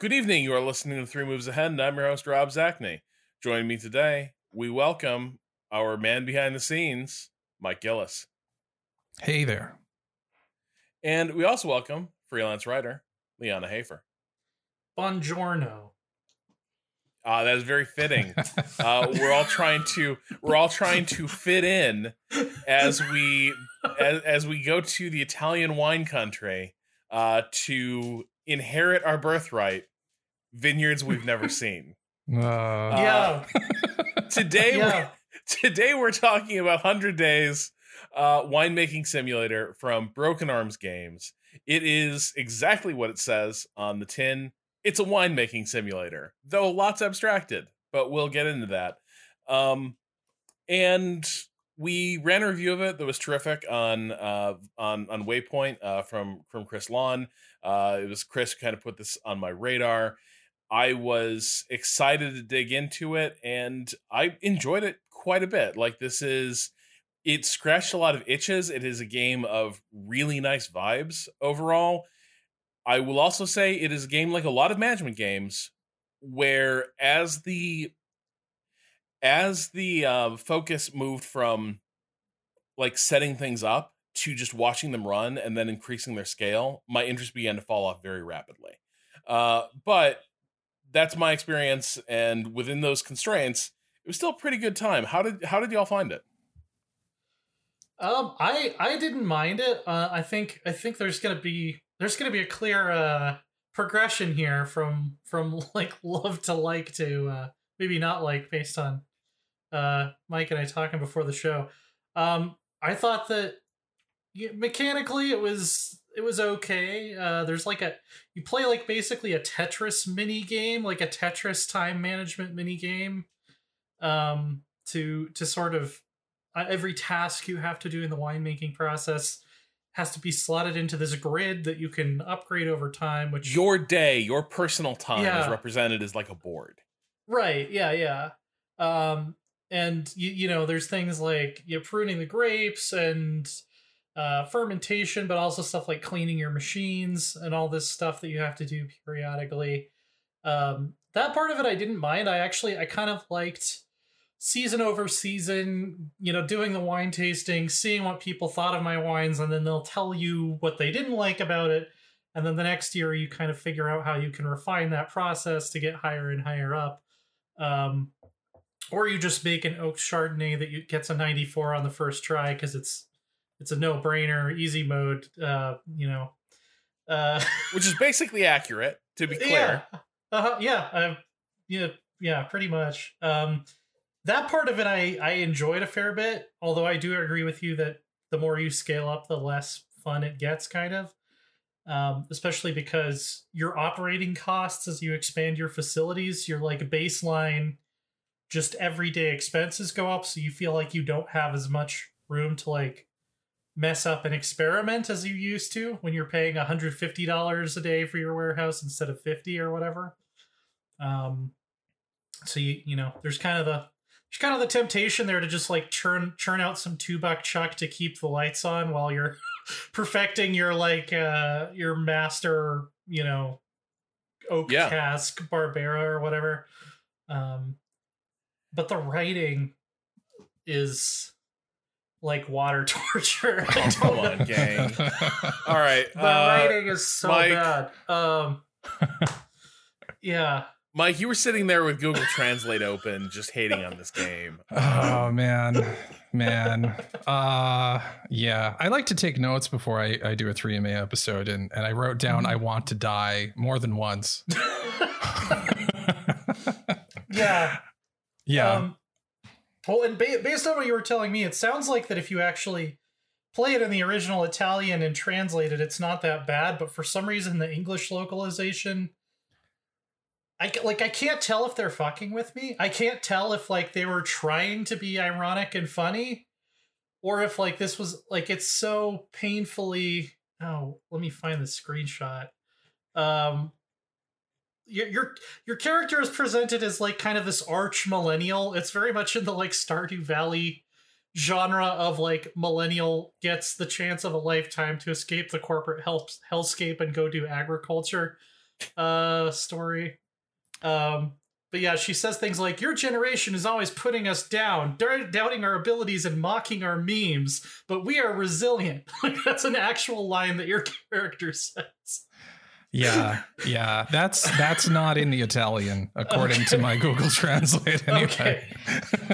Good evening. You are listening to Three Moves Ahead, and I'm your host, Rob Zacny. Joining me today, we welcome our man behind the scenes, Mike Gillis. Hey there. And we also welcome freelance writer, Leana Hafer. Buongiorno. Uh, that is very fitting. Uh, we're all trying to we're all trying to fit in as we as, as we go to the Italian wine country uh, to inherit our birthright, vineyards we've never seen. Uh, yeah. Today, Yeah. we're, today we're talking about Hundred Days uh, winemaking simulator from Broken Arms Games. It is exactly what it says on the tin. It's a winemaking simulator, though lots abstracted, but we'll get into that. Um, and we ran a review of it that was terrific on uh, on on Waypoint uh, from from Chris Lawn. Uh, it was Chris who kind of put this on my radar. I was excited to dig into it, and I enjoyed it quite a bit. Like this is, it scratched a lot of itches. It is a game of really nice vibes overall. I will also say it is a game like a lot of management games, where as the as the uh, focus moved from like setting things up to just watching them run and then increasing their scale, my interest began to fall off very rapidly. Uh, but that's my experience, and within those constraints, it was still a pretty good time. How did how did y'all find it? Um, I I didn't mind it. Uh, I think I think there's gonna be there's gonna be a clear uh progression here from from like love to like to uh maybe not like based on uh Mike and I talking before the show. Um, I thought that yeah, mechanically it was it was okay. Uh, there's like a you play like basically a Tetris mini game, like a Tetris time management mini game, um, to to sort of uh, every task you have to do in the winemaking process has to be slotted into this grid that you can upgrade over time. Which Your day, your personal time is represented as like a board. Right. Yeah. Yeah. Um, and you, you know, there's things like you know, pruning the grapes and uh, fermentation, but also stuff like cleaning your machines and all this stuff that you have to do periodically. Um, that part of it I didn't mind. I actually I kind of liked season over season, you know, doing the wine tasting, seeing what people thought of my wines, and then they'll tell you what they didn't like about it. And then the next year, you kind of figure out how you can refine that process to get higher and higher up. Um, or you just make an oak chardonnay that you, gets a 94 on the first try because it's it's a no brainer, easy mode. Uh, you know, uh, Which is basically accurate, to be clear. yeah, uh-huh, yeah, uh, yeah, yeah, pretty much. Um, that part of it, I I enjoyed a fair bit. Although I do agree with you that the more you scale up, the less fun it gets, kind of. Um, especially because your operating costs as you expand your facilities, your like baseline, just everyday expenses go up, so you feel like you don't have as much room to like mess up an experiment as you used to when you're paying $150 a day for your warehouse instead of 50 or whatever um so you you know there's kind of the there's kind of the temptation there to just like churn churn out some two buck chuck to keep the lights on while you're perfecting your like uh your master you know oak Yeah. cask barbera or whatever um but the writing is like water torture I Oh, come on, gang. All right. The uh, writing is so Mike. bad. Um, yeah, Mike, you were sitting there with Google Translate open, just hating on this game. oh man, man. Uh yeah. I like to take notes before I, I do a 3MA episode and, and I wrote down I want to die more than once. yeah. yeah. Um, well, and ba- based on what you were telling me, it sounds like that if you actually play it in the original Italian and translate it, it's not that bad. But for some reason, the English localization, I like I can't tell if they're fucking with me. I can't tell if like they were trying to be ironic and funny, or if like this was like it's so painfully. Oh, let me find the screenshot. Um, your your your character is presented as like kind of this arch millennial. It's very much in the like Stardew Valley genre of like millennial gets the chance of a lifetime to escape the corporate hell hellscape and go do agriculture. uh story. Um but yeah, she says things like, Your generation is always putting us down, doubting our abilities and mocking our memes, but we are resilient. Like, that's an actual line that your character says. Yeah, yeah. That's that's not in the Italian, according Okay. to my Google Translate. Anyway. Okay.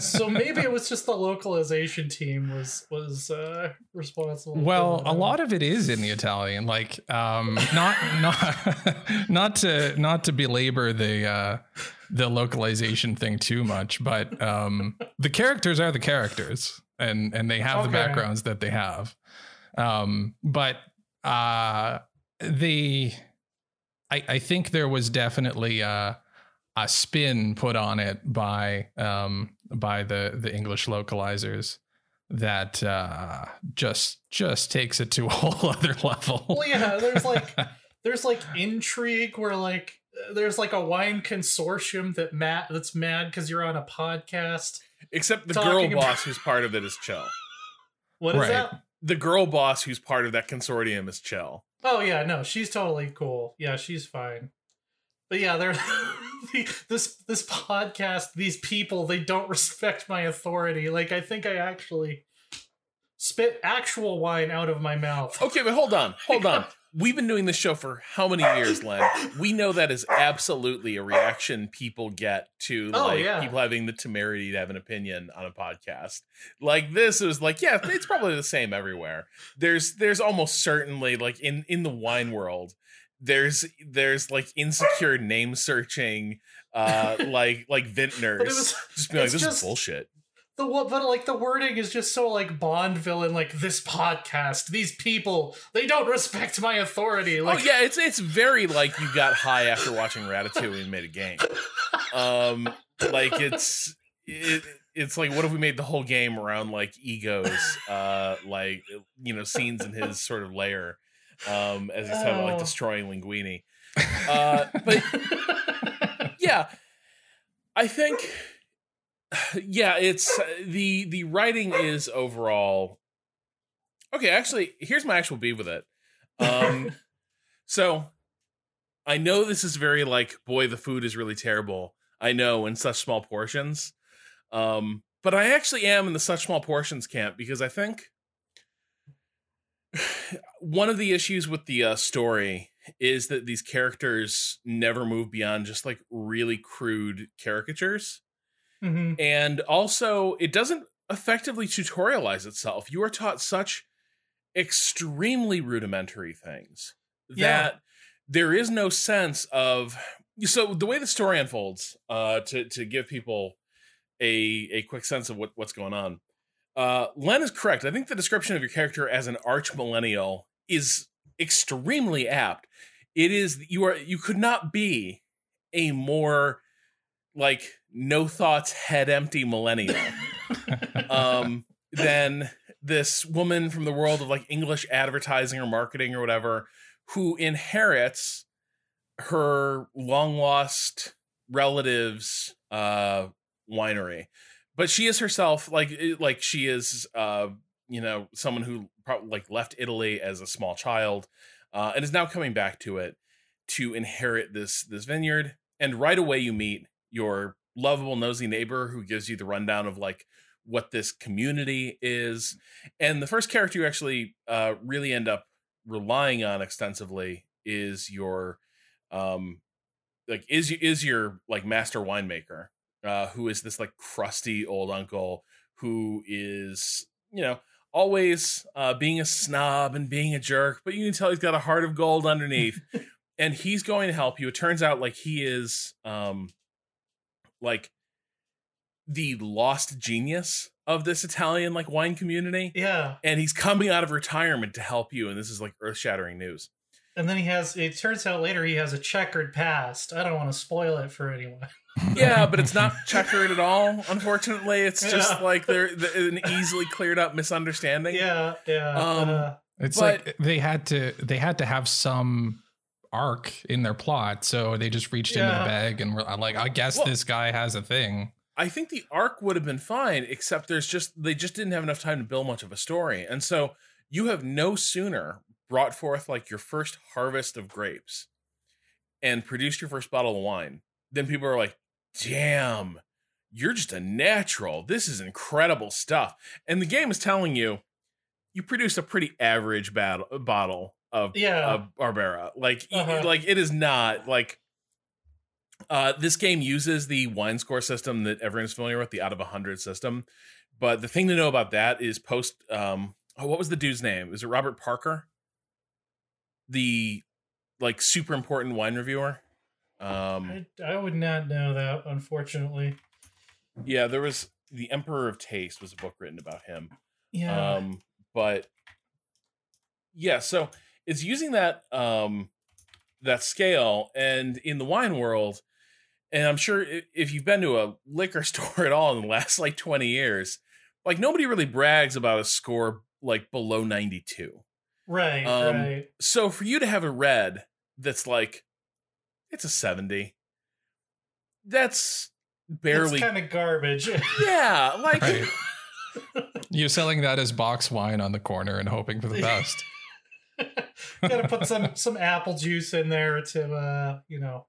So maybe it was just the localization team was was uh responsible. Well, a lot of it is in the Italian. Like, um, not not not to not to belabor the uh, the localization thing too much, but um, the characters are the characters, and and they have the backgrounds that they have. Um, but uh, the I I think there was definitely a, a spin put on it by um by the the English localizers that uh just just takes it to a whole other level. Well, yeah, there's like there's like intrigue where like there's like a wine consortium that Matt that's mad because you're on a podcast. Except the girl about- boss who's part of it is chill. What is Right. that? The girl boss who's part of that consortium is chill. Oh yeah, no, she's totally cool. Yeah, she's fine. But yeah, they're this this podcast, these people, they don't respect my authority. Like I think I actually spit actual wine out of my mouth. Okay, but hold on, hold on. We've been doing this show for how many years, Len? We know that is absolutely a reaction people get to Oh, like yeah. people having the temerity to have an opinion on a podcast. Like this is like, yeah, it's probably the same everywhere. There's there's almost certainly like in in the wine world, there's there's like insecure name searching, uh, like like vintners was just being like, this just- is bullshit. The but like the wording is just so like Bond villain, like this podcast, these people, they don't respect my authority. Like oh yeah, it's it's very like you got high after watching Ratatouille and made a game. Um, like it's it, it's like what if we made the whole game around like egos, uh, like you know scenes in his sort of lair, um, as he's talking about like Oh. destroying Linguini. Uh, but yeah, I think yeah, it's uh, the the writing is overall okay. Actually, here's my actual beef with it. Um, so I know this is very like, boy, the food is really terrible. I know in such small portions. Um, but I actually am in the such small portions camp because I think one of the issues with the uh, story is that these characters never move beyond just like really crude caricatures. Mhm. And also, it doesn't effectively tutorialize itself. You are taught such extremely rudimentary things Yeah. that there is no sense of. So the way the story unfolds, uh, to to give people a a quick sense of what, what's going on, uh, Len is correct. I think the description of your character as an arch millennial is extremely apt. It is you are you could not be a more like no thoughts head empty millennial um than this woman from the world of like English advertising or marketing or whatever who inherits her long lost relatives uh winery. But she is herself like like she is uh you know someone who probably like left Italy as a small child uh and is now coming back to it to inherit this this vineyard. And right away you meet your lovable nosy neighbor who gives you the rundown of like what this community is. And the first character you actually uh really end up relying on extensively is your um like is is your like master winemaker uh who is this like crusty old uncle who is you know always uh being a snob and being a jerk but you can tell he's got a heart of gold underneath. And he's going to help you. It turns out like he is um like the lost genius of this italian like wine community yeah. and he's coming out of retirement to help you and this is like earth-shattering news And then he has it turns out later he has a checkered past. I don't want to spoil it for anyone. yeah but it's not checkered at all unfortunately it's just Yeah. like they're, they an easily cleared up misunderstanding Yeah, yeah. Um, uh, It's But- like they had to they had to have some arc in their plot, so they just reached into the bag and were like, I guess Well- this guy has a thing. I think the arc would have been fine, except there's just they just didn't have enough time to build much of a story. And so you have no sooner brought forth like your first harvest of grapes and produced your first bottle of wine, then people are like, "Damn, you're just a natural. This is incredible stuff." And the game is telling you you produced a pretty average battle, bottle of Yeah. of Barbera. Like Uh-huh. like it is not like uh this game uses the wine score system that everyone's familiar with, the out of a 100 system. But the thing to know about that is post um oh what was the dude's name? Is it Robert Parker? The like super important wine reviewer. Um I, I would not know that, unfortunately. yeah, there was The Emperor of Taste was a book written about him. Yeah. Um, but yeah, so it's using that um that scale, and in the wine world, and I'm sure if you've been to a liquor store at all in the last like 20 years, like nobody really brags about a score like below 92. right. um, right. So for you to have a red that's like it's a 70, that's barely kind of garbage. yeah, like Right. You're selling that as box wine on the corner and hoping for the best. Got to put some some apple juice in there to uh, you know,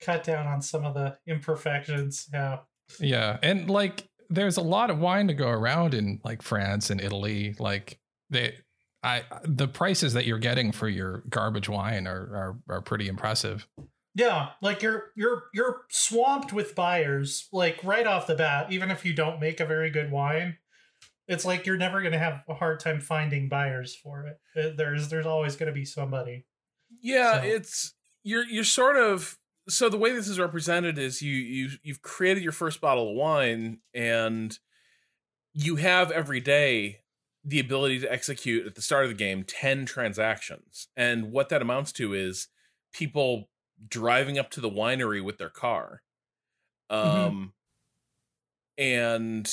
cut down on some of the imperfections. Yeah. Yeah, and like there's a lot of wine to go around in like France and Italy. Like they, I the prices that you're getting for your garbage wine are are, are pretty impressive. Yeah, like you're you're you're swamped with buyers like right off the bat even if you don't make a very good wine. It's like you're never going to have a hard time finding buyers for it. Uh, There's there's always going to be somebody. Yeah, So- it's you're you're sort of so the way this is represented is you you you've created your first bottle of wine and you have every day the ability to execute at the start of the game 10 transactions. And what that amounts to is people driving up to the winery with their car. Um and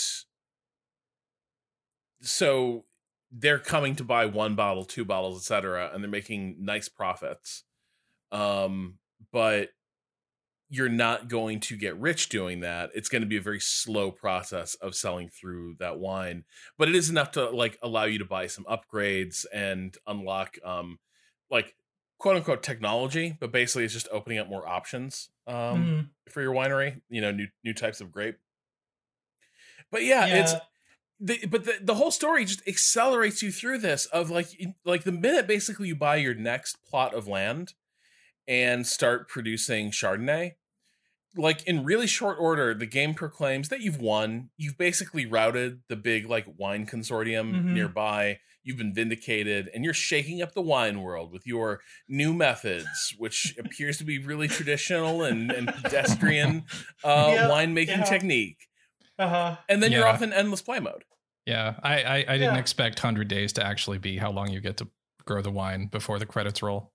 so they're coming to buy one bottle, two bottles, etc., and they're making nice profits. Um, but you're not going to get rich doing that. It's going to be a very slow process of selling through that wine, but it is enough to like allow you to buy some upgrades and unlock um like quote unquote technology, but basically it's just opening up more options um Mhm. for your winery, you know, new new types of grape. But yeah, it's the, but the, the whole story just accelerates you through this of like like the minute basically you buy your next plot of land and start producing chardonnay like in really short order the game proclaims that you've won you've basically routed the big like wine consortium Mhm. nearby you've been vindicated and you're shaking up the wine world with your new methods which appears to be really traditional and, and pedestrian uh, Yeah, winemaking yeah. technique uh-huh. and then you're off in endless play mode Yeah, I I, I didn't Yeah. expect hundred days to actually be how long you get to grow the wine before the credits roll.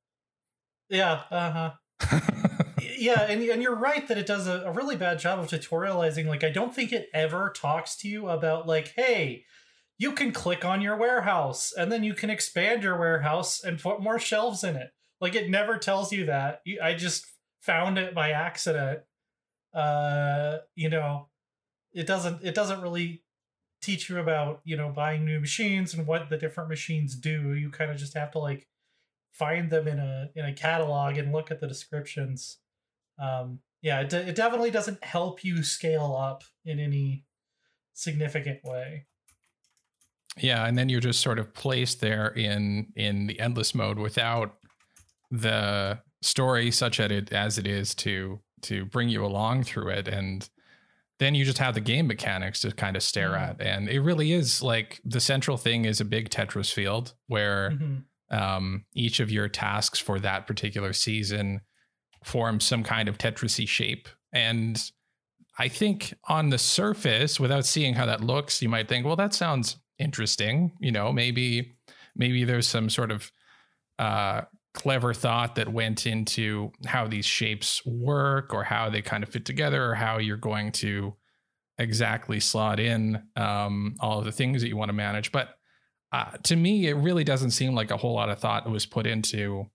Yeah, uh-huh. yeah and, and you're right that it does a, a really bad job of tutorializing like i don't think it ever talks to you about like hey you can click on your warehouse and then you can expand your warehouse and put more shelves in it like it never tells you that you, i just found it by accident uh you know it doesn't it doesn't really teach you about you know buying new machines and what the different machines do. You kind of just have to like find them in a in a catalog and look at the descriptions. Um yeah it, de- it definitely doesn't help you scale up in any significant way. Yeah, and then you're just sort of placed there in in the endless mode without the story such at it as it is to to bring you along through it. And then you just have the game mechanics to kind of stare Mhm. at and it really is like the central thing is a big tetris field where Mhm. um, each of your tasks for that particular season forms some kind of Tetrisy shape. And I think on the surface, without seeing how that looks, you might think, well, that sounds interesting. You know, maybe maybe there's some sort of uh, clever thought that went into how these shapes work or how they kind of fit together or how you're going to exactly slot in um, all of the things that you want to manage. But uh, to me, it really doesn't seem like a whole lot of thought was put into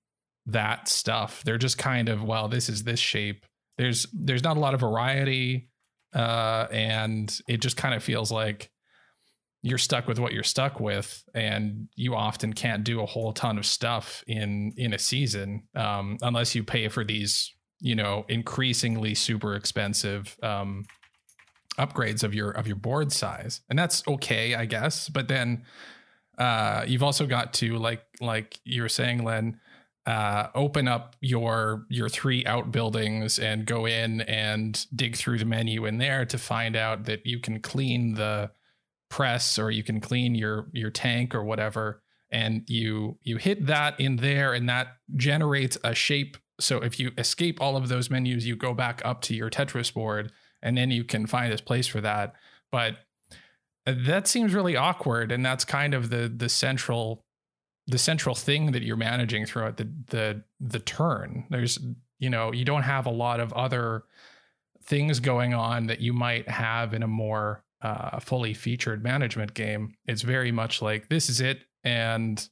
that stuff. They're just kind of, well, this is this shape. There's there's not a lot of variety, uh, and it just kind of feels like, you're stuck with what you're stuck with and you often can't do a whole ton of stuff in in a season um, unless you pay for these you know increasingly super expensive um, upgrades of your of your board size. And that's okay i guess. But then uh, you've also got to like like you were saying len uh, open up your your three outbuildings and go in and dig through the menu in there to find out that you can clean the press or you can clean your your tank or whatever and you you hit that in there and that generates a shape. So if you escape all of those menus you go back up to your tetris board and then you can find this place for that. But that seems really awkward and that's kind of the the central the central thing that you're managing throughout the the the turn. There's you know you don't have a lot of other things going on that you might have in a more uh, fully featured management game it's very much like this is it and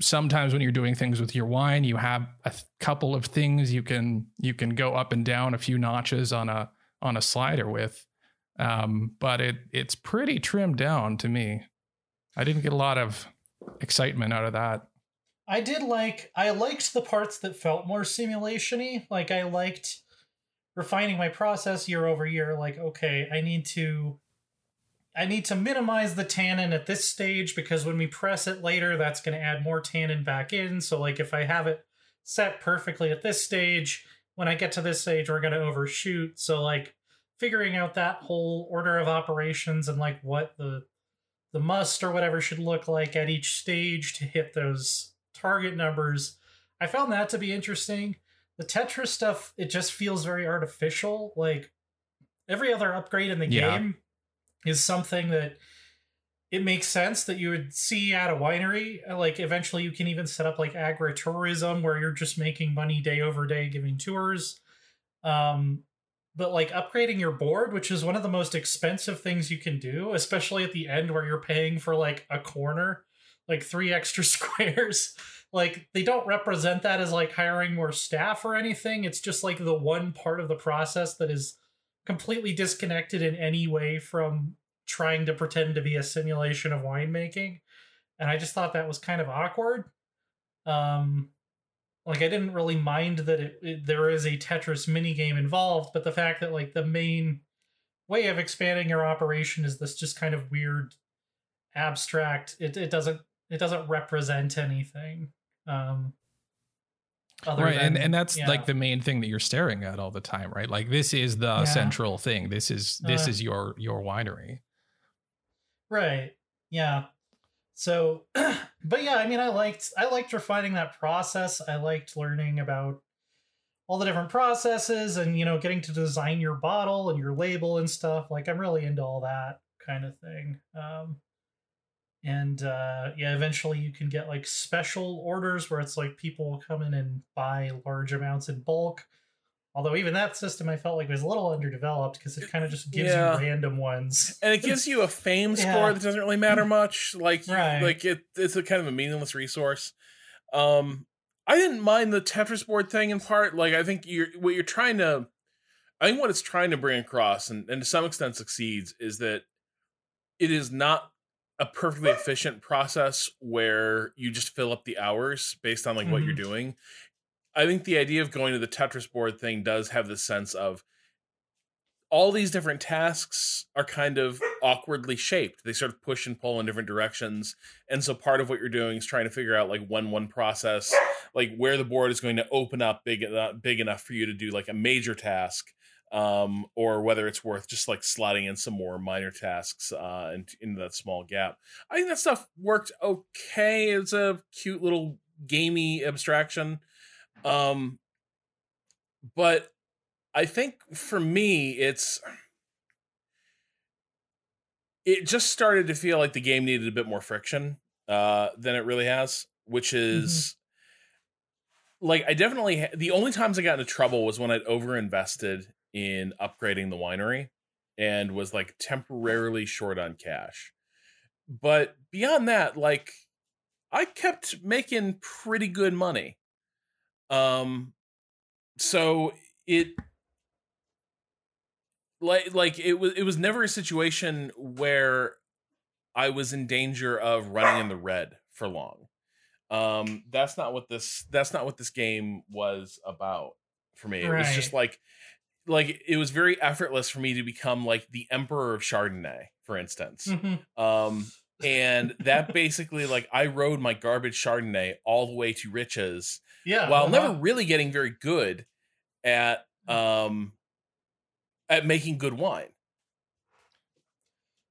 sometimes when you're doing things with your wine you have a th- couple of things you can you can go up and down a few notches on a on a slider with um, but it it's pretty trimmed down to me i didn't get a lot of excitement out of that I did like I liked the parts that felt more simulation-y. Like I liked refining my process year over year. Like, okay, I need to I need to minimize the tannin at this stage because when we press it later, that's going to add more tannin back in. So like if I have it set perfectly at this stage, when I get to this stage, we're going to overshoot. So like figuring out that whole order of operations and like what the the must or whatever should look like at each stage to hit those target numbers. I found that to be interesting. The Tetris stuff, it just feels very artificial. Like every other upgrade in the Yeah. game is something that it makes sense that you would see at a winery. Like eventually you can even set up like agritourism where you're just making money day over day giving tours. Um but like upgrading your board, which is one of the most expensive things you can do, especially at the end where you're paying for like a corner, like three extra squares. Like they don't represent that as like hiring more staff or anything. It's just like the one part of the process that is completely disconnected in any way from trying to pretend to be a simulation of winemaking. And I just thought that was kind of awkward. Um like I didn't really mind that it, it there is a Tetris mini game involved, but the fact that like the main way of expanding your operation is this just kind of weird abstract it, it doesn't it doesn't represent anything um other right and and that's yeah. like the main thing that you're staring at all the time right like this is the Yeah. central thing this is this Uh. is your your winery Right. Yeah. So, but yeah, I mean, I liked I liked refining that process. I liked learning about all the different processes and you know getting to design your bottle and your label and stuff. Like I'm really into all that kind of thing. Um, and uh, yeah, eventually you can get like special orders where it's like people will come in and buy large amounts in bulk. Although even that system I felt like was a little underdeveloped because it kind of just gives Yeah. you random ones. and it gives you a fame Yeah. score that doesn't really matter much. Like, you- Right. like it, it's a kind of a meaningless resource. Um, I didn't mind the Tetris board thing in part. Like, I think you're what you're trying to, I think what it's trying to bring across, and, and to some extent succeeds, is that it is not a perfectly efficient process where you just fill up the hours based on like what you're mm-hmm. doing. I think the idea of going to the Tetris board thing does have the sense of all these different tasks are kind of awkwardly shaped. They sort of push and pull in different directions. And so part of what you're doing is trying to figure out like when one process, like where the board is going to open up big enough, big enough for you to do like a major task, um, or whether it's worth just like slotting in some more minor tasks uh, in, into that small gap. I think that stuff worked okay. It's a cute little gamey abstraction. Um, but I think for me, it's it just started to feel like the game needed a bit more friction uh, than it really has, which is like I definitely the only times I got into trouble was when I'd overinvested in upgrading the winery and was like temporarily short on cash. But beyond that, like I kept making pretty good money. Um so it like like it was it was never a situation where I was in danger of running in the red for long. Um, that's not what this that's not what this game was about for me. It was just like like it was very effortless for me to become like the emperor of Chardonnay, for instance. Mhm. Um, and that basically like I rode my garbage Chardonnay all the way to riches Yeah. while uh-huh. never really getting very good at um at making good wine.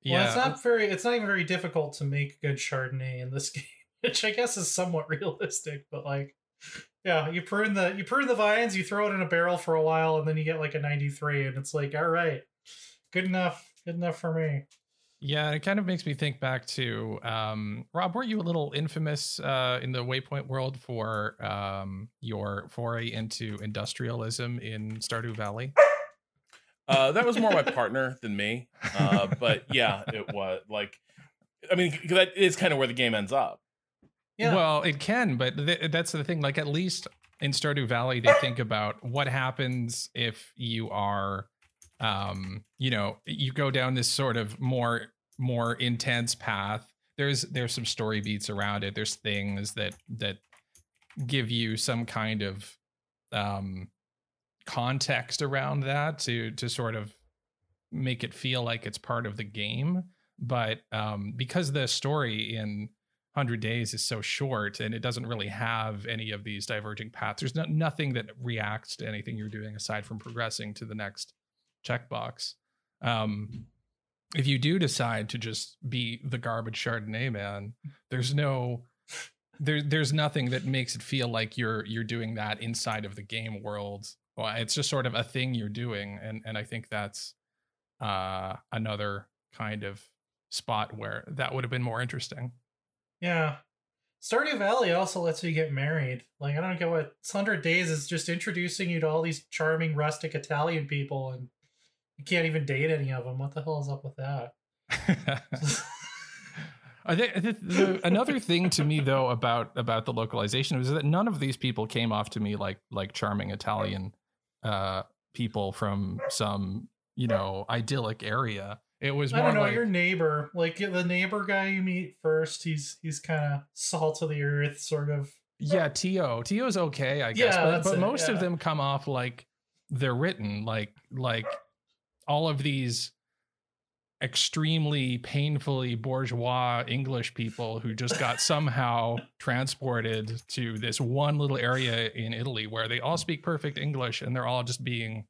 Well, it's not very. It's not even very difficult to make good Chardonnay in this game, which I guess is somewhat realistic. But like, yeah, you prune the you prune the vines, you throw it in a barrel for a while, and then you get like a ninety three, and it's like, all right, good enough, good enough for me. Yeah, it kind of makes me think back to um, Rob. Weren't you a little infamous uh, in the Waypoint world for um, your foray into industrialism in Stardew Valley? Uh, that was more my partner than me. Uh, but yeah, it was like, I mean, that is kind of where the game ends up. Yeah. Well, it can, but th- that's the thing. Like, at least in Stardew Valley, they think about what happens if you are, um, you know, you go down this sort of more more intense path. There's there's some story beats around it. There's things that that give you some kind of um context around that to to sort of make it feel like it's part of the game but um because the story in 100 days is so short and it doesn't really have any of these diverging paths. There's no, nothing that reacts to anything you're doing aside from progressing to the next checkbox. Um if you do decide to just be the garbage chardonnay man there's no there, there's nothing that makes it feel like you're you're doing that inside of the game world. Well, it's just sort of a thing you're doing and and i think that's uh another kind of spot where that would have been more interesting Yeah. Stardew Valley also lets you get married. Like I don't get what Hundred Days is just introducing you to all these charming rustic Italian people, and you can't even date any of them. What the hell is up with that? The, the, another thing to me though about about the localization was that none of these people came off to me like like charming Italian uh people from some you know idyllic area. It was I don't know like your neighbor, like the neighbor guy you meet first. He's he's kind of salt of the earth, sort of. yeah, Tio. Tio's okay, I guess, Yeah, but, but it, most of them come off like they're written like like all of these extremely painfully bourgeois English people who just got somehow transported to this one little area in Italy where they all speak perfect English and they're all just being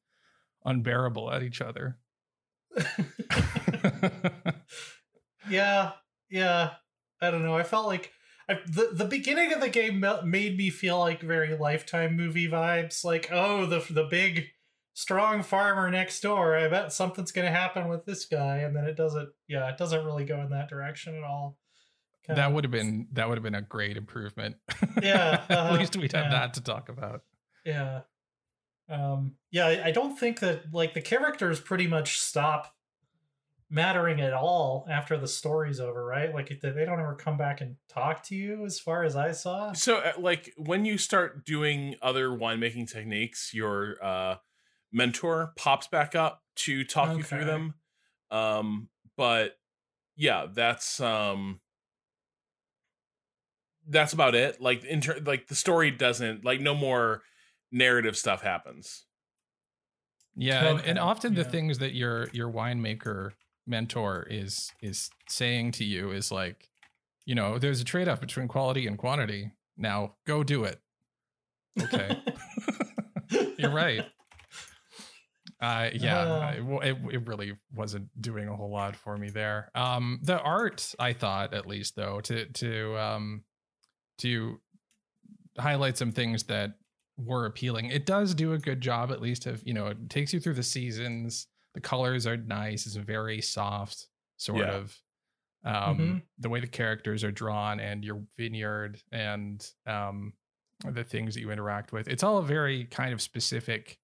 unbearable at each other. Yeah, yeah. I don't know. I felt like I, the the beginning of the game made me feel like very lifetime movie vibes. Like, oh, the the big strong farmer next door. I bet something's gonna happen with this guy, and then it doesn't. Yeah, it doesn't really go in that direction at all. Kinda- that would have been that would have been a great improvement. Yeah, at uh-huh, least we'd have yeah. that to talk about. Yeah. Um, yeah, I, I don't think that like the characters pretty much stop mattering at all after the story's over, right? Like they they don't ever come back and talk to you as far as I saw. So, uh, like when you start doing other winemaking techniques, your uh, mentor pops back up to talk you through them. Um, but yeah, that's um, that's about it. Like in ter- like the story doesn't like no more narrative stuff happens. Yeah, and, and Okay, often the things that your your winemaker mentor is is saying to you is like, you know, there's a trade off between quality and quantity. Now go do it. Okay, you're right. Uh, yeah, Uh. I- well, it, it really wasn't doing a whole lot for me there. Um, the art, I thought, at least though, to to um, to highlight some things that were appealing. It does do a good job, at least of you know, it takes you through the seasons. The colors are nice. It's very soft, sort Yeah. of. Um, Mhm. the way the characters are drawn and your vineyard and um, the things that you interact with. It's all a very kind of specific,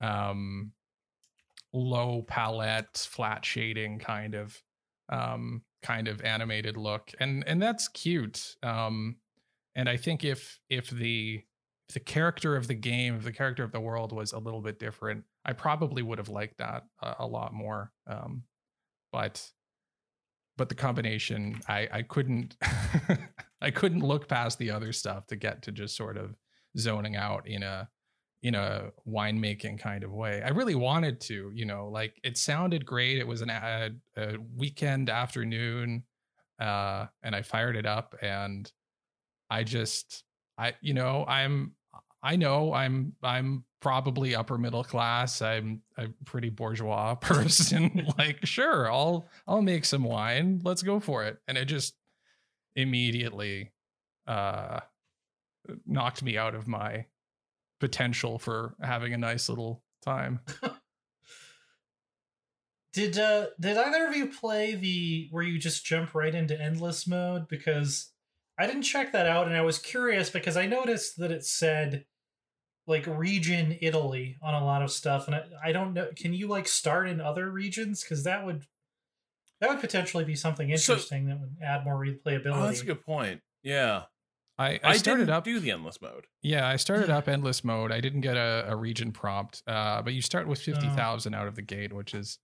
um, low palette, flat shading kind of um, kind of animated look, and and that's cute. Um, and I think if if the the character of the game, if the character of the world was a little bit different, I probably would have liked that a, a lot more. Um, but but the combination, I I couldn't I couldn't look past the other stuff to get to just sort of zoning out in a in a winemaking kind of way. I really wanted to, you know, like it sounded great. It was an a, a weekend afternoon, uh, and I fired it up, and I just, I, you know, I'm, I know I'm, I'm probably upper middle class. I'm a pretty bourgeois person. like, sure, I'll, I'll make some wine. Let's go for it. And it just immediately, uh, knocked me out of my potential for having a nice little time. did uh did either of you play the where you just jump right into endless mode? Because I didn't check that out and I was curious because I noticed that it said like region Italy on a lot of stuff and I, I don't know can you like start in other regions because that would that would potentially be something interesting so, that would add more replayability. Oh, that's a good point. Yeah. I, I, started up do the endless mode. Yeah, I started up endless mode. I didn't get a, a region prompt, uh, but you start with fifty thousand oh. out of the gate, which is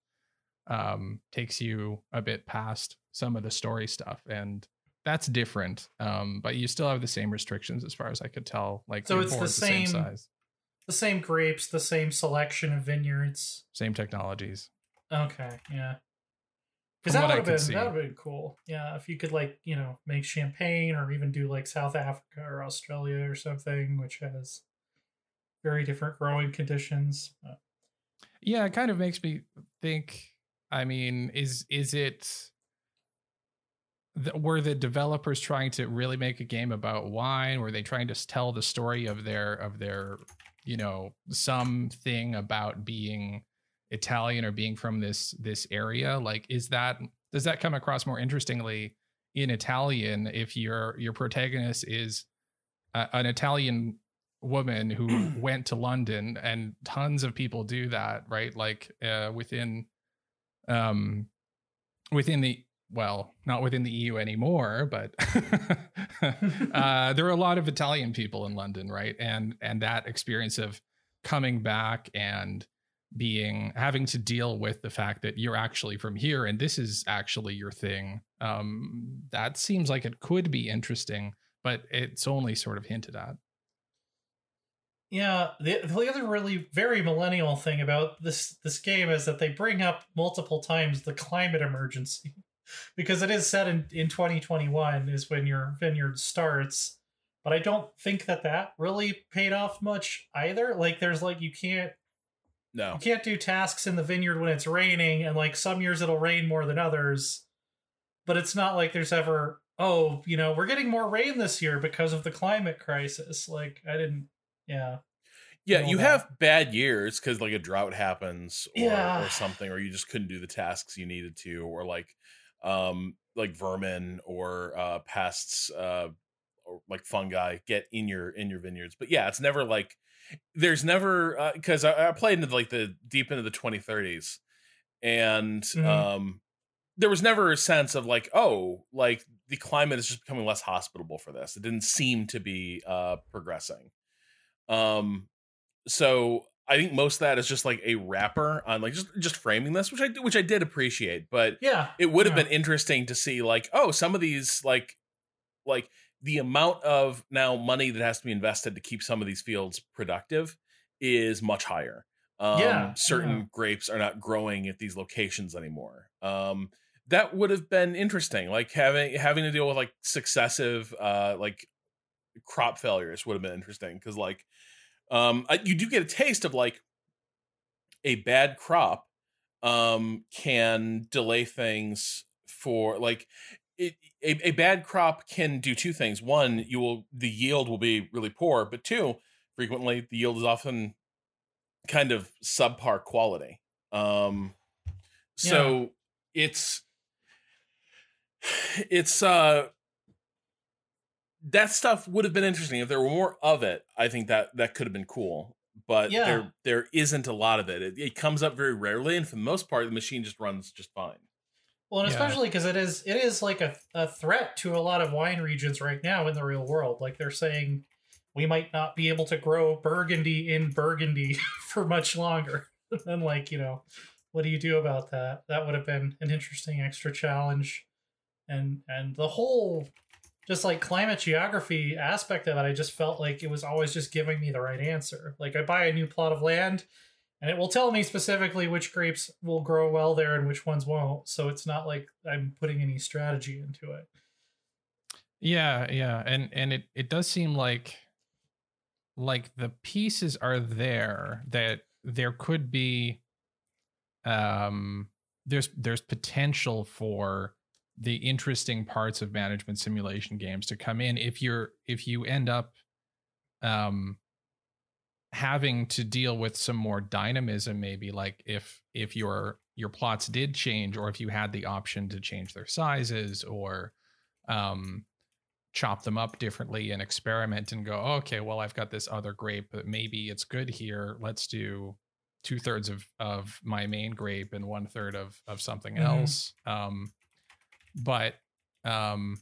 um, takes you a bit past some of the story stuff, and that's different. Um, but you still have the same restrictions, as far as I could tell. Like so, it's the same, the same size, the same grapes, the same selection of vineyards, same technologies. Okay, yeah. Because that would have been that would been cool. Yeah, if you could like you know make champagne or even do like South Africa or Australia or something, which has very different growing conditions. But. Yeah, it kind of makes me think. I mean, is is it? Were the developers trying to really make a game about wine? Were they trying to tell the story of their of their, you know, something about being Italian or being from this this area? Like, is that does that come across more interestingly in Italian if your your protagonist is an Italian woman who went to London and tons of people do that, right? Like uh, within um within the well, not within the EU anymore, but uh, there are a lot of Italian people in London, right? And and that experience of coming back and being having to deal with the fact that you're actually from here and this is actually your thing um that seems like it could be interesting but it's only sort of hinted at yeah the, the other really very millennial thing about this this game is that they bring up multiple times the climate emergency because it is set in in 2021 is when your vineyard starts but i don't think that that really paid off much either like there's like you can't no. You can't do tasks in the vineyard when it's raining, and like some years it'll rain more than others. But it's not like there's ever, oh, you know, we're getting more rain this year because of the climate crisis. Like, I didn't, yeah. Yeah, you that. have bad years because like a drought happens or, yeah. or something, or you just couldn't do the tasks you needed to, or like um like vermin or uh pests uh or like fungi get in your in your vineyards. But yeah, it's never like there's never because uh, I, I, played into like the deep into the 2030s and mm-hmm. um there was never a sense of like oh like the climate is just becoming less hospitable for this it didn't seem to be uh progressing um so i think most of that is just like a wrapper on like just just framing this which i which i did appreciate but yeah it would have yeah. been interesting to see like oh some of these like like the amount of now money that has to be invested to keep some of these fields productive is much higher. Um, yeah, certain yeah. grapes are not growing at these locations anymore. Um, that would have been interesting, like having having to deal with like successive uh, like crop failures would have been interesting because like um, you do get a taste of like a bad crop um, can delay things for like it, a, a bad crop can do two things. One, you will the yield will be really poor, but two, frequently the yield is often kind of subpar quality. Um, so yeah. it's it's uh that stuff would have been interesting if there were more of it. I think that that could have been cool, but yeah. there there isn't a lot of it. it. It comes up very rarely, and for the most part, the machine just runs just fine. Well, and especially because it is it is like a, a threat to a lot of wine regions right now in the real world. Like they're saying we might not be able to grow Burgundy in Burgundy for much longer. and like, you know, what do you do about that? That would have been an interesting extra challenge. and and the whole just like climate geography aspect of it i just felt like it was always just giving me the right answer. Like i buy a new plot of land and it will tell me specifically which grapes will grow well there and which ones won't. So it's not like i'm putting any strategy into it. Yeah, yeah, and and it it does seem like like the pieces are there that there could be um there's there's potential for the interesting parts of management simulation games to come in if you're if you end up um having to deal with some more dynamism maybe like if if your your plots did change or if you had the option to change their sizes or um chop them up differently and experiment and go okay well i've got this other grape but maybe it's good here let's do two thirds of of my main grape and one third of of something Mhm. else um but um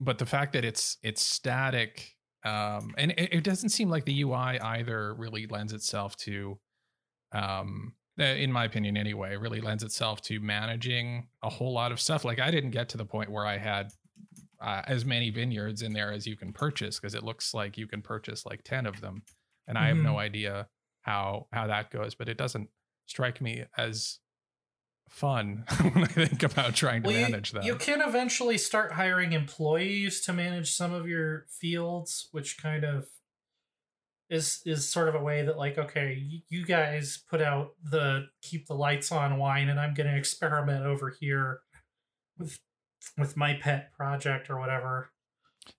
but the fact that it's it's static um and it, it doesn't seem like the ui either really lends itself to um uh, in my opinion anyway really lends itself to managing a whole lot of stuff. Like i didn't get to the point where i had uh, as many vineyards in there as you can purchase because it looks like you can purchase like 10 of them and i have no idea how how that goes but it doesn't strike me as fun when i think about trying to Well, you- manage that You can eventually start hiring employees to manage some of your fields, which kind of is is sort of a way that like okay, you, you guys put out the keep the lights on wine, and I'm going to experiment over here with with my pet project or whatever.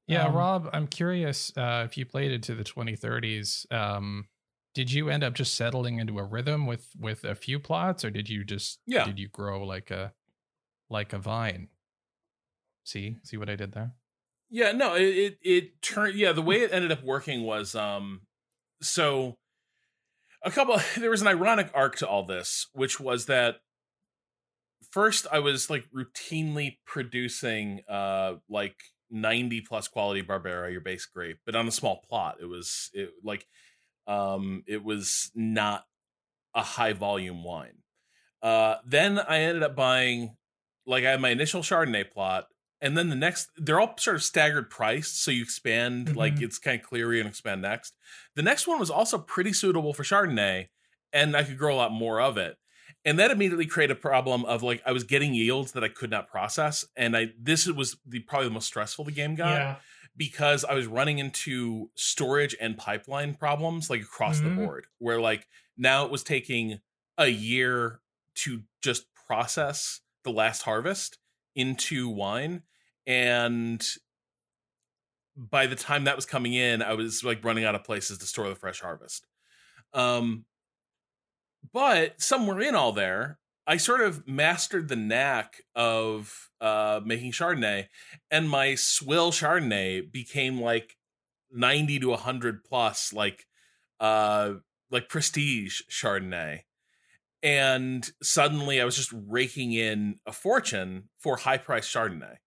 Yeah, Um, Rob, I'm curious uh, if you played into the 2030s. Um, did you end up just settling into a rhythm with with a few plots, or did you just Yeah. did you grow like a like a vine? See, see what I did there? Yeah, no, it it, it turned yeah, the way it ended up working was um so a couple there was an ironic arc to all this, which was that first I was like routinely producing uh like 90 plus quality Barbera, your base grape, but on a small plot. It was it like um it was not a high volume wine. Uh then I ended up buying like I had my initial Chardonnay plot and then the next they're all sort of staggered priced so you expand like Mhm. it's kind of clear you and expand next the next one was also pretty suitable for chardonnay and i could grow a lot more of it and that immediately created a problem of like i was getting yields that i could not process and i this was the probably the most stressful the game got yeah, because I was running into storage and pipeline problems like across Mhm. the board, where like now it was taking a year to just process the last harvest into wine. And by the time that was coming in, I was like running out of places to store the fresh harvest. Um, but somewhere in all there, I sort of mastered the knack of uh, making Chardonnay, and my swill Chardonnay became like ninety to hundred plus, like uh, like prestige Chardonnay. And suddenly, I was just raking in a fortune for high priced Chardonnay.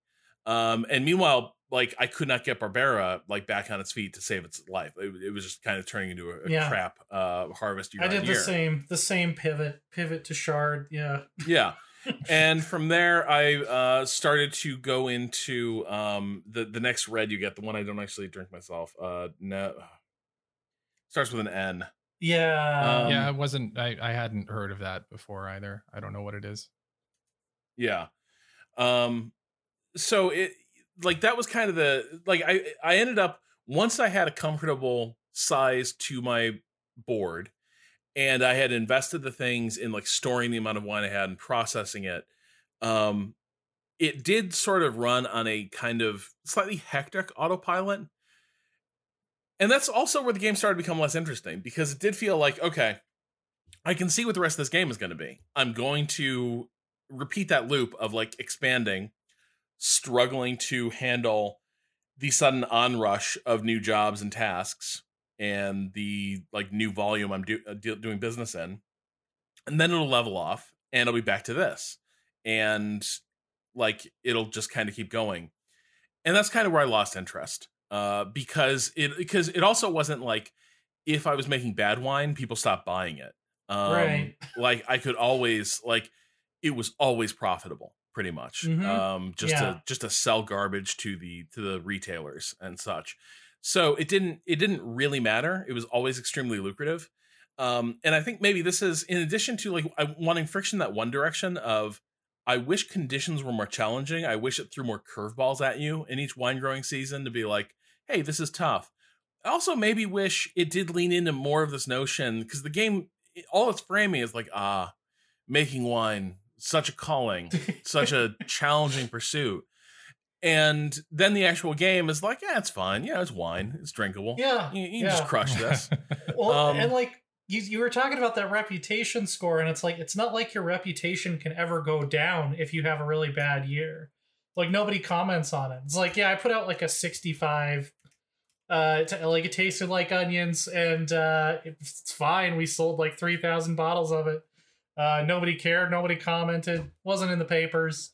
Um, and meanwhile, like I could not get Barbera like back on its feet to save its life. It, it was just kind of turning into a, a Yeah. crap uh, harvest year I did the year. same the same pivot pivot to chard. Yeah, yeah and from there i uh started to go into um the the next red you get the one i don't actually drink myself uh no starts with an n yeah, Um, yeah, it wasn't. I I hadn't heard of that before either. I don't know what it is. yeah um so it like that was kind of the like i i ended up once i had a comfortable size to my board and i had invested the things in like storing the amount of wine i had and processing it um it did sort of run on a kind of slightly hectic autopilot. And that's also where the game started to become less interesting because it did feel like okay i can see what the rest of this game is going to be. I'm going to repeat that loop of like expanding struggling to handle the sudden onrush of new jobs and tasks and the like new volume i'm do, uh, do- doing business in. And then it'll level off and it'll be back to this. And like it'll just kind of keep going. And that's kind of where i lost interest uh because it because it also wasn't like if i was making bad wine people stopped buying it. Um Right. like i could always like it was always profitable pretty much. Mhm. Um, just Yeah. to just to sell garbage to the to the retailers and such. So it didn't it didn't really matter. It was always extremely lucrative. Um, and I think maybe this is in addition to like I, wanting friction that one direction of I wish conditions were more challenging. I wish it threw more curveballs at you in each wine growing season to be like, hey, this is tough. I also maybe wish it did lean into more of this notion because the game, all its framing is like, ah, making wine, such a calling, such a challenging pursuit. And then the actual game is like, yeah, it's fine. Yeah, it's wine. It's drinkable. yeah, You, you yeah. just crush this. Well, Um, and like you, you were talking about that reputation score, and it's like it's not like your reputation can ever go down if you have a really bad year. Like nobody comments on it. It's like, yeah, I put out like a sixty-five. Uh, t- like it tasted like onions, and uh, it's fine. We sold like three thousand bottles of it. Uh, nobody cared. Nobody commented. Wasn't in the papers.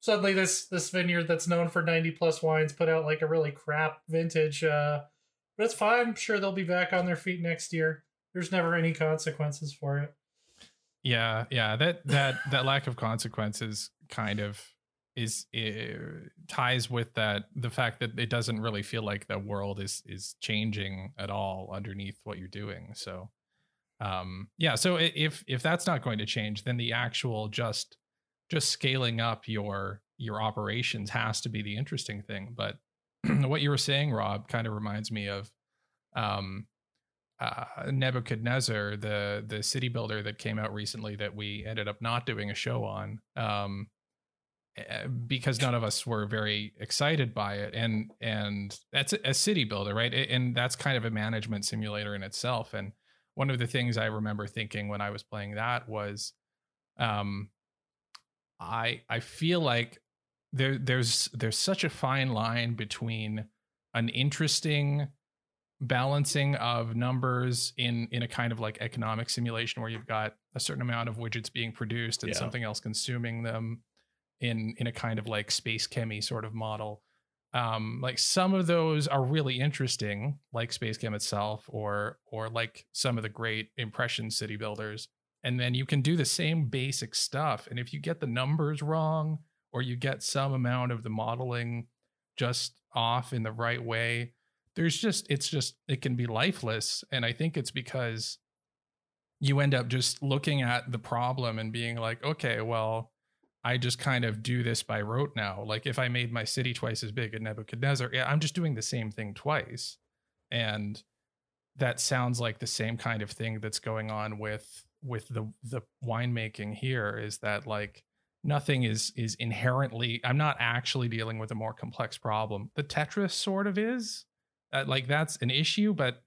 Suddenly, this this vineyard that's known for ninety plus wines put out like a really crap vintage. Uh, but it's fine. I'm sure they'll be back on their feet next year. There's never any consequences for it. Yeah, yeah. That that that lack of consequences kind of is uh, ties with that the fact that it doesn't really feel like the world is is changing at all underneath what you're doing. So, um, yeah. So if if that's not going to change, then the actual just just scaling up your your operations has to be the interesting thing. But what you were saying, Rob, kind of reminds me of um uh, Nebuchadnezzar, the the city builder that came out recently that we ended up not doing a show on, um, eh, because none of us were very excited by it, and and that's a, a city builder, right? And that's kind of a management simulator in itself. And one of the things I remember thinking when I was playing that was, um, I I feel like there there's there's such a fine line between an interesting balancing of numbers in in a kind of like economic simulation where you've got a certain amount of widgets being produced and Yeah. something else consuming them in in a kind of like space chemi sort of model um like some of those are really interesting like SpaceChem itself or or like some of the great Impressions city builders. And then you can do the same basic stuff. And if you get the numbers wrong or you get some amount of the modeling just off in the right way there's just it's just it can be lifeless. And i think it's because you end up just looking at the problem and being like okay well i just kind of do this by rote now. Like if i made my city twice as big at nebuchadnezzar yeah i'm just doing the same thing twice. And that sounds like the same kind of thing that's going on with with the the winemaking here is that like nothing is is inherently i'm not actually dealing with a more complex problem. The tetris sort of is uh, like that's an issue but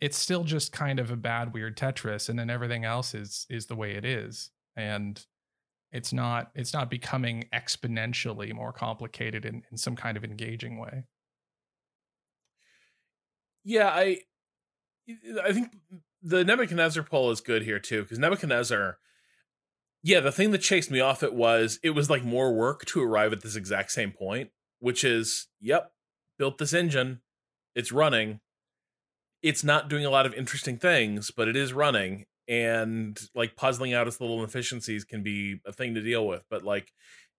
it's still just kind of a bad weird tetris and then everything else is is the way it is. And it's not it's not becoming exponentially more complicated in, in some kind of engaging way Yeah, I I think the Nebuchadnezzar poll is good here too because Nebuchadnezzar. Yeah, the thing that chased me off it was it was like more work to arrive at this exact same point, which is, yep, built this engine, it's running. It's not doing a lot of interesting things, but it is running, and like puzzling out its little inefficiencies can be a thing to deal with. But like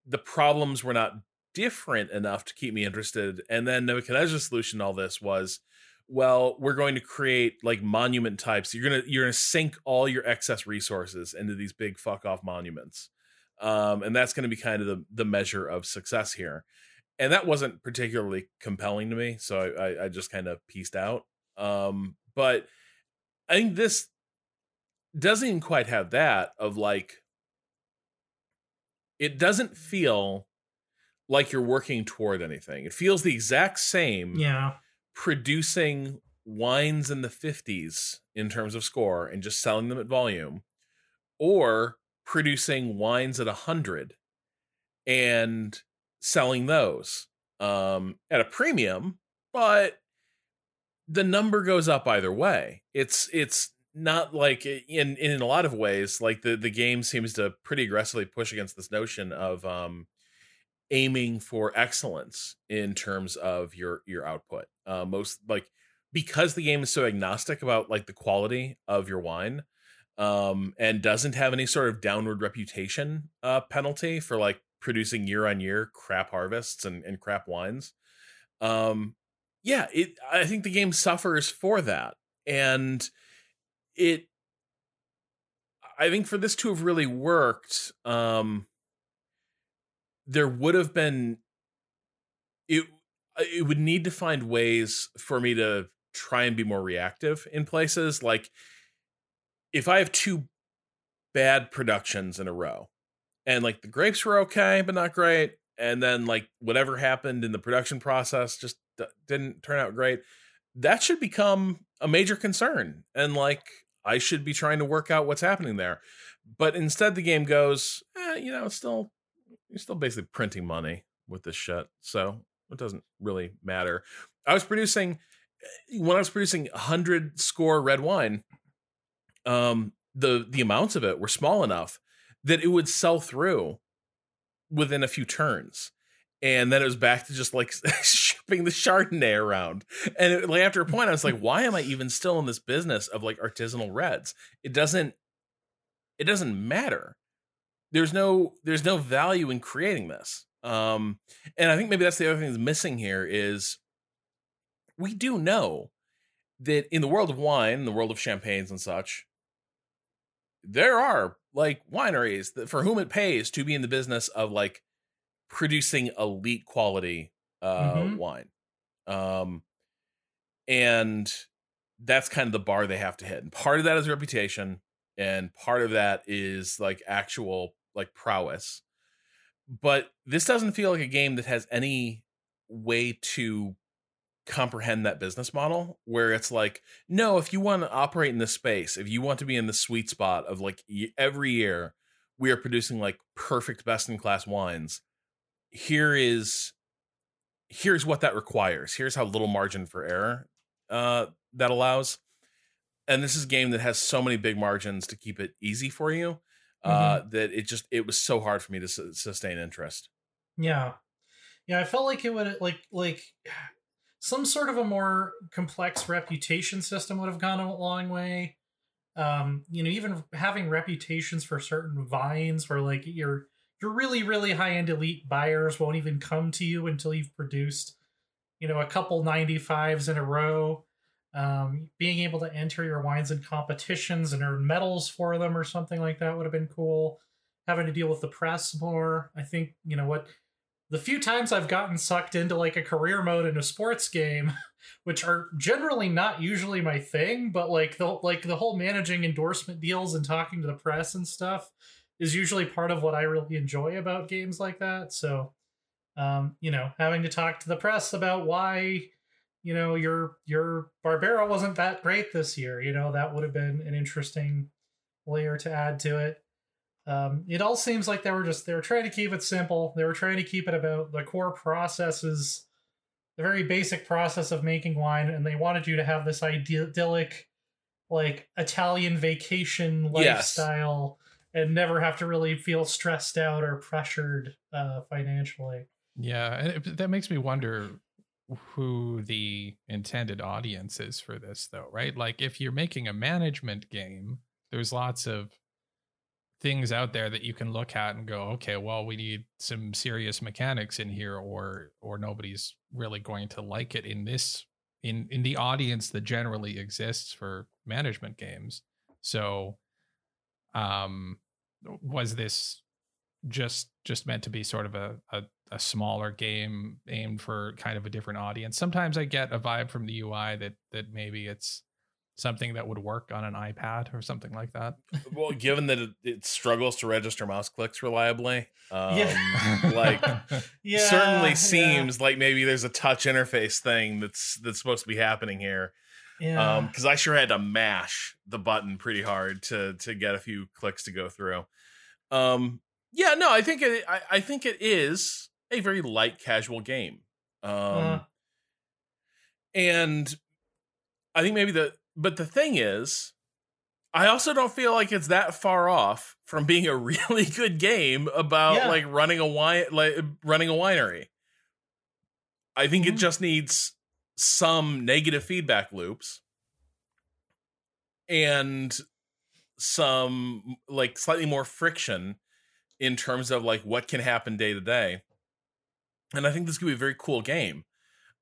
the problems were not different enough to keep me interested. And then Nebuchadnezzar's solution to all this was well we're going to create like monument types you're gonna you're gonna sink all your excess resources into these big fuck off monuments um and that's gonna be kind of the the measure of success here and that wasn't particularly compelling to me so i i, I just kind of pieced out um but i think this doesn't even quite have that of like it doesn't feel like you're working toward anything it feels the exact same Yeah. producing wines in the 50s in terms of score and just selling them at volume or producing wines at 100 and selling those um at a premium but the number goes up either way it's it's not like in in a lot of ways like the the game seems to pretty aggressively push against this notion of um aiming for excellence in terms of your your output uh most like because the game is so agnostic about like the quality of your wine um and doesn't have any sort of downward reputation uh penalty for like producing year on year crap harvests and, and crap wines. Um, yeah, it. I think the game suffers for that, and it. I think for this to have really worked, um, there would have been. It it would need to find ways for me to try and be more reactive in places like if I have two bad productions in a row and like the grapes were okay but not great and then like whatever happened in the production process just didn't turn out great that should become a major concern and like i should be trying to work out what's happening there. But instead the game goes eh, you know it's still you're still basically printing money with this shit so it doesn't really matter. I was producing when i was producing 100 score red wine um the the amounts of it were small enough that it would sell through within a few turns and then it was back to just like shipping the chardonnay around. And it, like after a point i was like why am i even still in this business of like artisanal reds? It doesn't it doesn't matter. There's no there's no value in creating this. Um and i think maybe that's the other thing that's missing here is we do know that in the world of wine in the world of champagnes and such there are like wineries that for whom it pays to be in the business of like producing elite quality uh Mhm. wine um and that's kind of the bar they have to hit and part of that is reputation and part of that is like actual like prowess but this doesn't feel like a game that has any way to comprehend that business model where it's like no if you want to operate in this space if you want to be in the sweet spot of like every year we are producing like perfect best in class wines here is here's what that requires here's how little margin for error uh that allows and this is a game that has so many big margins to keep it easy for you uh that it just it was so hard for me to su- sustain interest Yeah. Yeah, I felt like it would like like some sort of a more complex reputation system would have gone a long way. Um, you know, even having reputations for certain vines where like your your really, really high end elite buyers won't even come to you until you've produced, you know, a couple 95s in a row. Um, being able to enter your wines in competitions and earn medals for them or something like that would have been cool. Having to deal with the press more. I think, you know, what the few times I've gotten sucked into like a career mode in a sports game, which are generally not usually my thing, but like the like the whole managing endorsement deals and talking to the press and stuff is usually part of what I really enjoy about games like that. So, um, you know, having to talk to the press about why, you know, your your Barbera wasn't that great this year, you know, that would have been an interesting layer to add to it. Um, it all seems like they were just they were trying to keep it simple. They were trying to keep it about the core processes, the very basic process of making wine, and they wanted you to have this idyllic, like Italian vacation Yes. And never have to really feel stressed out or pressured uh, financially. Yeah, that makes me wonder who the intended audience is for this, though, right? Like, if you're making a management game, there's lots of things out there that you can look at and go, okay, well, we need some serious mechanics in here, or or nobody's really going to like it in this in in the audience that generally exists for management games. So, um, was this just just meant to be sort of a, a a smaller game aimed for kind of a different audience. Sometimes I get a vibe from the UI that that maybe it's something that would work on an iPad or something like that. well given that it, it struggles to register mouse clicks reliably um Yeah. like Yeah, certainly yeah, seems like maybe there's a touch interface thing that's that's supposed to be happening here yeah. um because i sure had to mash the button pretty hard to to get a few clicks to go through um yeah no i think it i, I think it is a very light casual game um Uh. and i think maybe the but the thing is i also don't feel like it's that far off from being a really good game about Yeah. like running a wine like running a winery i think it Mhm. just needs some negative feedback loops and some like slightly more friction in terms of like what can happen day to day. And I think this could be a very cool game.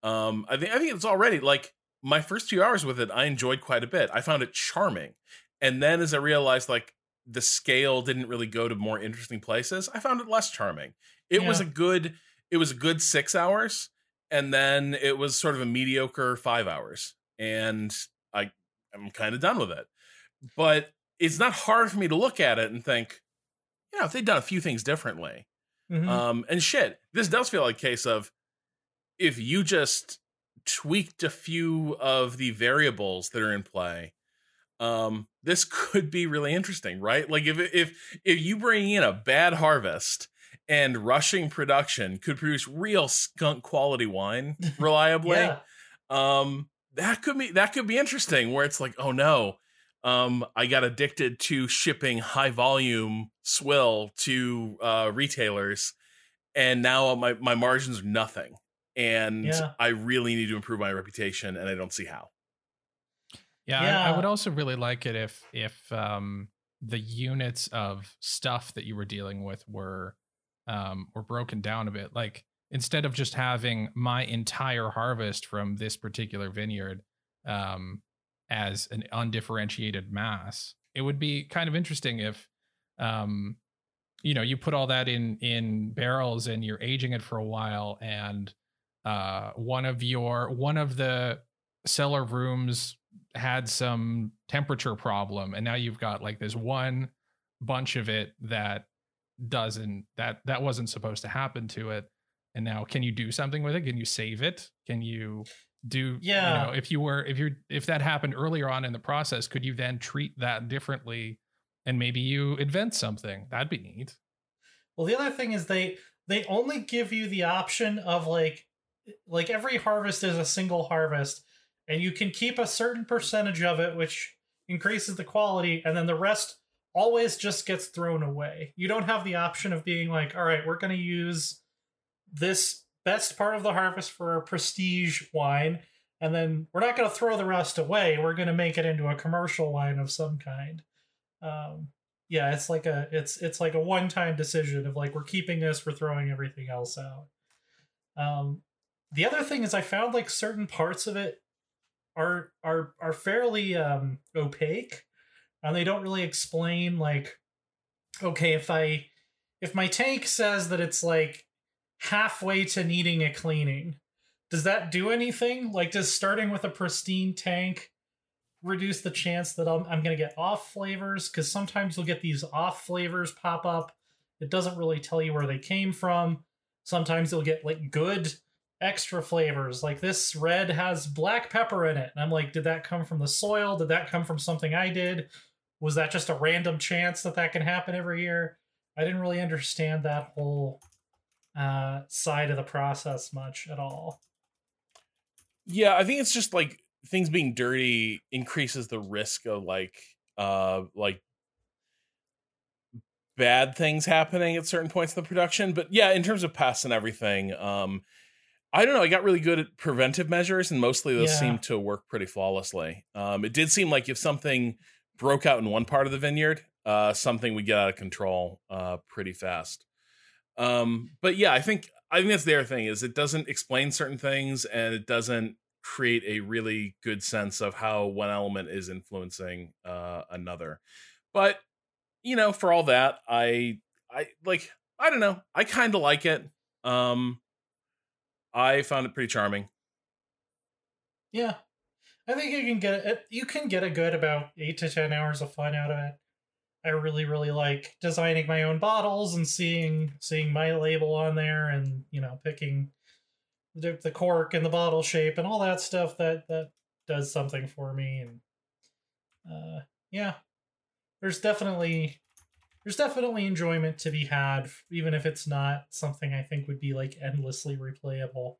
Um, I think I think it's already like my first few hours with it, I enjoyed quite a bit. I found it charming. And then as I realized like the scale didn't really go to more interesting places, I found it less charming. It yeah. was a good it was a good six hours, and then it was sort of a mediocre five hours. And I I'm kind of done with it. But it's not hard for me to look at it and think, you know, if they'd done a few things differently. Mm-hmm. Um, and shit, this does feel like a case of if you just tweaked a few of the variables that are in play, um, this could be really interesting, right? Like if if if you bring in a bad harvest and rushing production could produce real skunk quality wine reliably, yeah. um, that could be that could be interesting. Where it's like, oh no, um, I got addicted to shipping high volume swill to uh, retailers, and now my my margins are nothing and yeah. I really need to improve my reputation, and I don't see how. Yeah, yeah. I, I, would also really like it if if um, the units of stuff that you were dealing with were um, were broken down a bit. Like instead of just having my entire harvest from this particular vineyard um, as an undifferentiated mass, it would be kind of interesting if um, you know you put all that in in barrels and you're aging it for a while and uh, one of your one of the cellar rooms had some temperature problem and now you've got like this one bunch of it that doesn't that that wasn't supposed to happen to it. And now can you do something with it? Can you save it? Can you do yeah. you know if you were if you're if that happened earlier on in the process could you then treat that differently and maybe you invent something? That'd be neat. Well the other thing is they they only give you the option of like like every harvest is a single harvest and you can keep a certain percentage of it which increases the quality and then the rest always just gets thrown away. You don't have the option of being like all right we're going to use this best part of the harvest for a prestige wine and then we're not going to throw the rest away. We're going to make it into a commercial wine of some kind. Um, yeah it's like a it's it's like a one time decision of like we're keeping this we're throwing everything else out. Um, the other thing is I found like certain parts of it are are are fairly um opaque and they don't really explain like okay if I if my tank says that it's like halfway to needing a cleaning does that do anything like does starting with a pristine tank reduce the chance that I'm, I'm going to get off flavors because sometimes you'll get these off flavors pop up it doesn't really tell you where they came from sometimes you'll get like good extra flavors. Like this red has black pepper in it. And I'm like, did that come from the soil? Did that come from something I did? Was that just a random chance that that can happen every year? I didn't really understand that whole uh, side of the process much at all. Yeah, I think it's just like things being dirty increases the risk of like uh like bad things happening at certain points in the production. But yeah, in terms of pests and everything, um I don't know. I got really good at preventive measures, and mostly those yeah. seemed to work pretty flawlessly. Um, it did seem like if something broke out in one part of the vineyard, uh, something would get out of control uh, pretty fast. Um, but yeah, I think I think that's their thing is it doesn't explain certain things, and it doesn't create a really good sense of how one element is influencing uh, another. But you know, for all that, I I like I don't know. I kind of like it. Um, I found it pretty charming. Yeah, I think you can get it. You can get a good about eight to ten hours of fun out of it. I really, really like designing my own bottles and seeing seeing my label on there, and you know, picking the, the cork and the bottle shape and all that stuff. That that does something for me, and uh, yeah, there's definitely there's definitely enjoyment to be had, even if it's not something I think would be like endlessly replayable.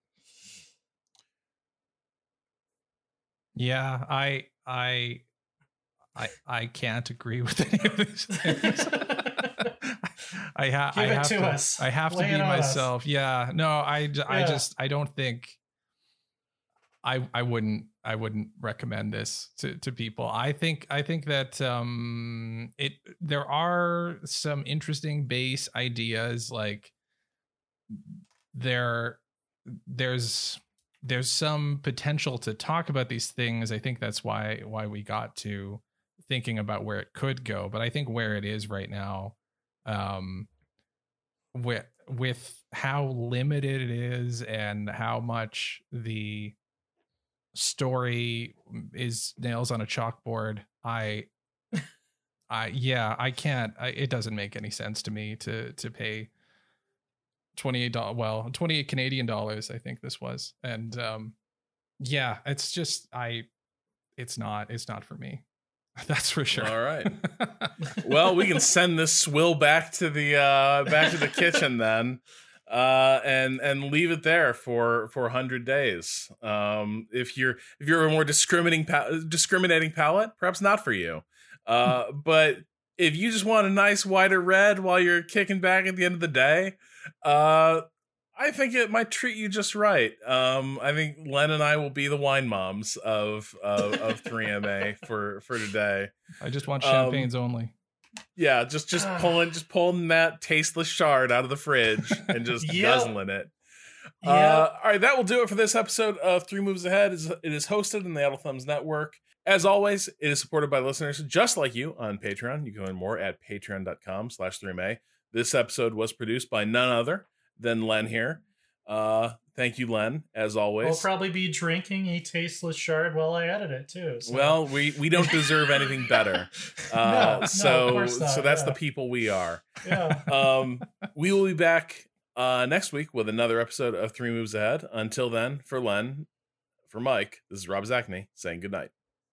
Yeah, I I I I can't agree with any of these things. I, ha- I have to, us. I have Lay to be myself. Us. Yeah. No, I, I yeah. just I don't think I I wouldn't I wouldn't recommend this to to people. I think I think that um it there are some interesting base ideas like there there's there's some potential to talk about these things. I think that's why why we got to thinking about where it could go, but I think where it is right now um with with how limited it is and how much the story is nails on a chalkboard i i yeah i can't I, it doesn't make any sense to me to to pay 28 dollars well 28 canadian dollars i think this was and um yeah it's just i it's not it's not for me that's for sure All right. well, we can send this swill back to the uh back to the kitchen then. Uh and and leave it there for for 100 days. Um if you're if you're a more discriminating pa- discriminating palate, perhaps not for you. Uh but if you just want a nice whiter red while you're kicking back at the end of the day, uh I think it might treat you just right. Um, I think Len and I will be the wine moms of of, of 3MA for for today. i just want Um, champagnes only Yeah, just just pulling just pulling that tasteless chard out of the fridge and just Yep. guzzling it. Yeah. Uh, all right, that will do it for this episode of Three Moves Ahead. It is- It is hosted in the Idle Thumbs Network. As always, it is supported by listeners just like you on Patreon. You can learn more at patreon.com slash 3MA. This episode was produced by none other than Len here. Uh, thank you, Len, as always. I'll probably be drinking a tasteless chard while I edit it too. so- Well, we, we don't deserve anything better. No, Uh, no, so not, so that's yeah. the people we are. yeah. um, we will be back uh, next week with another episode of Three Moves Ahead. Until then, for Len, for Mike, this is Rob Zacny saying goodnight.